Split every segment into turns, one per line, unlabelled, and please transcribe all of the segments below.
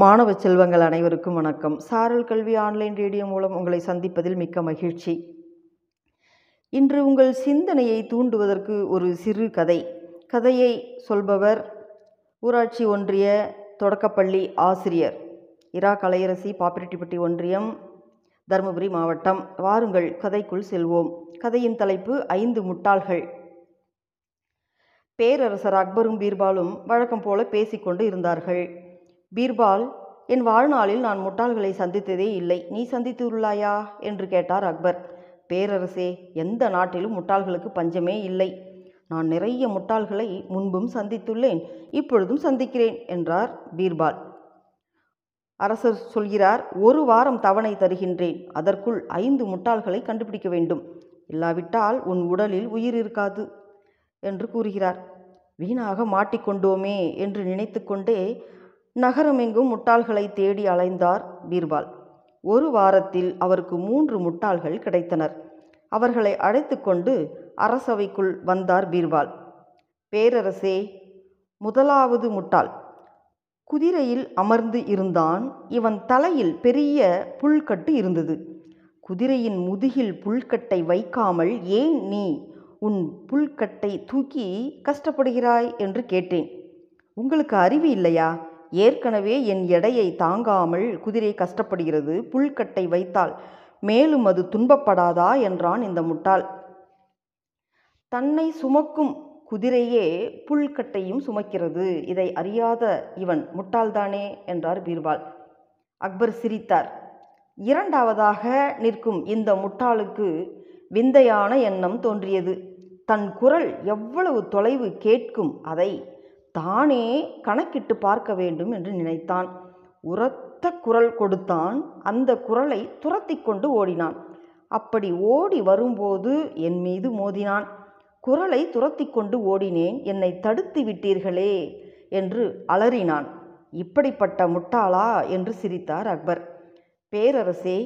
மாணவ செல்வங்கள் அனைவருக்கும் வணக்கம். சாரல் கல்வி ஆன்லைன் ரேடியோ மூலம் உங்களை சந்திப்பதில் மிக்க மகிழ்ச்சி. இன்று உங்கள் சிந்தனையை தூண்டுவதற்கு ஒரு சிறு கதை. கதையை சொல்பவர் ஊராட்சி ஒன்றிய தொடக்கப்பள்ளி ஆசிரியர் இரா கலையரசி பாப்பிரெட்டிப்பட்டி ஒன்றியம் தருமபுரி மாவட்டம். வாருங்கள் கதைக்குள் செல்வோம். கதையின் தலைப்பு ஐந்து முட்டாள்கள். பேரரசர் அக்பரும் பீர்பாலும் வழக்கம் போல பேசிக்கொண்டு இருந்தார்கள். பீர்பால் என் வாழ்நாளில் நான் முட்டாள்களை சந்தித்ததே இல்லை. நீ சந்தித்துள்ளாயா என்று கேட்டார் அக்பர். பேரரசே எந்த நாட்டிலும் முட்டாள்களுக்கு பஞ்சமே இல்லை. நான் நிறைய முட்டாள்களை முன்பும் சந்தித்துள்ளேன் இப்பொழுதும் சந்திக்கிறேன் என்றார் பீர்பால். அரசர் சொல்கிறார் ஒரு வாரம் தவணை தருகின்றேன். அதற்குள் ஐந்து முட்டாள்களை கண்டுபிடிக்க வேண்டும். இல்லாவிட்டால் உன் உடலில் உயிர் இருக்காது என்று கூறுகிறார். வீணாக மாட்டிக்கொண்டோமே என்று நினைத்து கொண்டே நகரமெங்கும் முட்டாள்களை தேடி அலைந்தார் பீர்பால். ஒரு வாரத்தில் அவருக்கு மூன்று முட்டாள்கள் கிடைத்தனர். அவர்களை அழைத்து கொண்டு அரசவைக்குள் வந்தார் பீர்பால். பேரரசே முதலாவது முட்டாள். குதிரையில் அமர்ந்து இருந்தான். இவன் தலையில் பெரிய புல்கட்டு இருந்தது. குதிரையின் முதுகில் புல்கட்டை வைக்காமல் ஏன் நீ உன் புல்கட்டை தூக்கி கஷ்டப்படுகிறாய்? என்று கேட்டேன். உங்களுக்கு அறிவு இல்லையா? ஏற்கனவே என் எடையை தாங்காமல் குதிரை கஷ்டப்படுகிறது புல்கட்டை வைத்தால் மேலும் அது துன்பப்படாதா? என்றான் இந்த முட்டாள். தன்னை சுமக்கும் குதிரையே புல்கட்டையும் சுமக்கிறது இதை அறியாத இவன் முட்டாள்தானே? என்றார் பீர்பால். அக்பர் சிரித்தார். இரண்டாவதாக நிற்கும் இந்த முட்டாளுக்கு விந்தையான எண்ணம் தோன்றியது. தன் குரல் எவ்வளவு தொலைவு கேட்கும் அதை தானே கணக்கிட்டு பார்க்க வேண்டும் என்று நினைத்தான். உரத்த குரல் கொடுத்தான். அந்த குரலை துரத்தி கொண்டு ஓடினான். அப்படி ஓடி வரும்போது என் மீது மோதினான். குரலை துரத்தி கொண்டு ஓடினேன். என்னை தடுத்து விட்டீர்களே என்று அலறினான். இப்படிப்பட்ட முட்டாளா என்று சிரித்தார் அக்பர். பேரரசே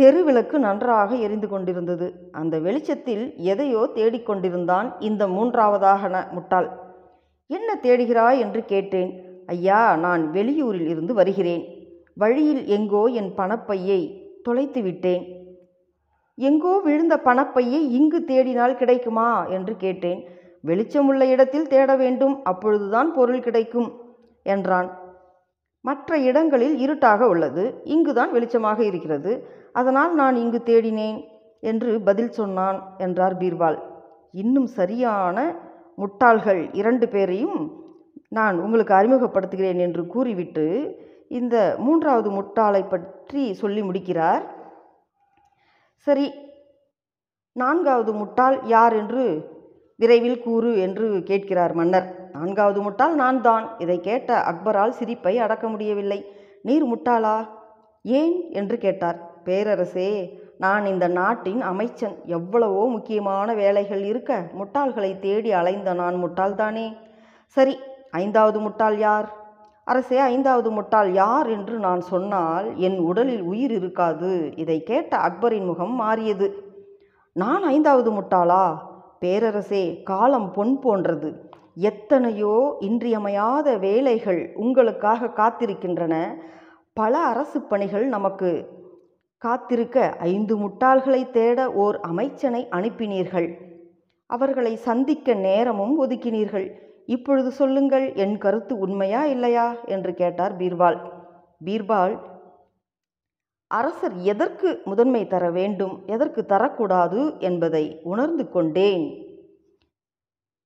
தெருவிளக்கு நன்றாக எரிந்து கொண்டிருந்தது. அந்த வெளிச்சத்தில் எதையோ தேடிக்கொண்டிருந்தான் இந்த மூன்றாவதாக முட்டாள். என்ன தேடுகிறாய் என்று கேட்டேன். ஐயா நான் வெளியூரில் இருந்து வருகிறேன். வழியில் எங்கோ என் பணப்பையை தொலைத்து விட்டேன். எங்கோ விழுந்த பணப்பையை இங்கு தேடினால் கிடைக்குமா? என்று கேட்டேன். வெளிச்சமுள்ள இடத்தில் தேட வேண்டும் அப்பொழுதுதான் பொருள் கிடைக்கும் என்றான். மற்ற இடங்களில் இருட்டாக உள்ளது இங்குதான் வெளிச்சமாக இருக்கிறது அதனால் நான் இங்கு தேடினேன் என்று பதில் சொன்னான் என்றார் பீர்பால். இன்னும் சரியான முட்டாள்கள் இரண்டு பேரையும் நான் உங்களுக்கு அறிமுகப்படுத்துகிறேன் என்று கூறிவிட்டு இந்த மூன்றாவது முட்டாளை பற்றி சொல்லி முடிக்கிறார். சரி நான்காவது முட்டாள் யார் என்று விரைவில் கூறு என்று கேட்கிறார் மன்னர். நான்காவது முட்டாள் நான் தான் இதை கேட்ட அக்பரால் சிரிப்பை அடக்க முடியவில்லை. நீர் முட்டாளா? ஏன்? என்று கேட்டார். பேரரசே நான் இந்த நாட்டின் அமைச்சன். எவ்வளவோ முக்கியமான வேலைகள் இருக்க முட்டாள்களை தேடி அலைந்த நான் முட்டாள்தானே? சரி ஐந்தாவது முட்டாள் யார்? அரசே ஐந்தாவது முட்டாள் யார் என்று நான் சொன்னால் என் உடலில் உயிர் இருக்காது. இதை கேட்ட அக்பரின் முகம் மாறியது. நான் ஐந்தாவது முட்டாளா? பேரரசே காலம் பொன் போன்றது. எத்தனையோ இன்றியமையாத வேலைகள் உங்களுக்காக காத்திருக்கின்றன. பல அரசு பணிகள் நமக்கு காத்திருக்க ஐந்து முட்டாள்களை தேட ஓர் அமைச்சனை அனுப்பினீர்கள். அவர்களை சந்திக்க நேரமும் ஒதுக்கினீர்கள். இப்பொழுது சொல்லுங்கள் என் கருத்து உண்மையா இல்லையா? என்று கேட்டார் பீர்பால். பீர்பால் அரசர் எதற்கு முதன்மை தர வேண்டும்? எதற்கு தரக்கூடாது என்பதை உணர்ந்து கொண்டேன்.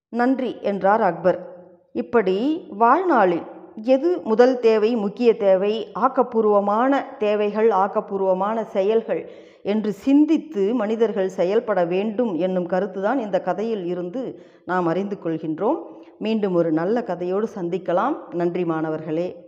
நன்றி என்றார் அக்பர். இப்படி வாழ்நாளில் எது முதல் தேவை முக்கிய தேவை? ஆக்கப்பூர்வமான தேவைகள் ஆக்கப்பூர்வமான செயல்கள் என்று சிந்தித்து மனிதர்கள் செயல்பட வேண்டும் என்னும் கருத்துதான் இந்த கதையில் இருந்து நாம் அறிந்து கொள்கின்றோம். மீண்டும் ஒரு நல்ல கதையோடு சந்திக்கலாம். நன்றி மாணவர்களே.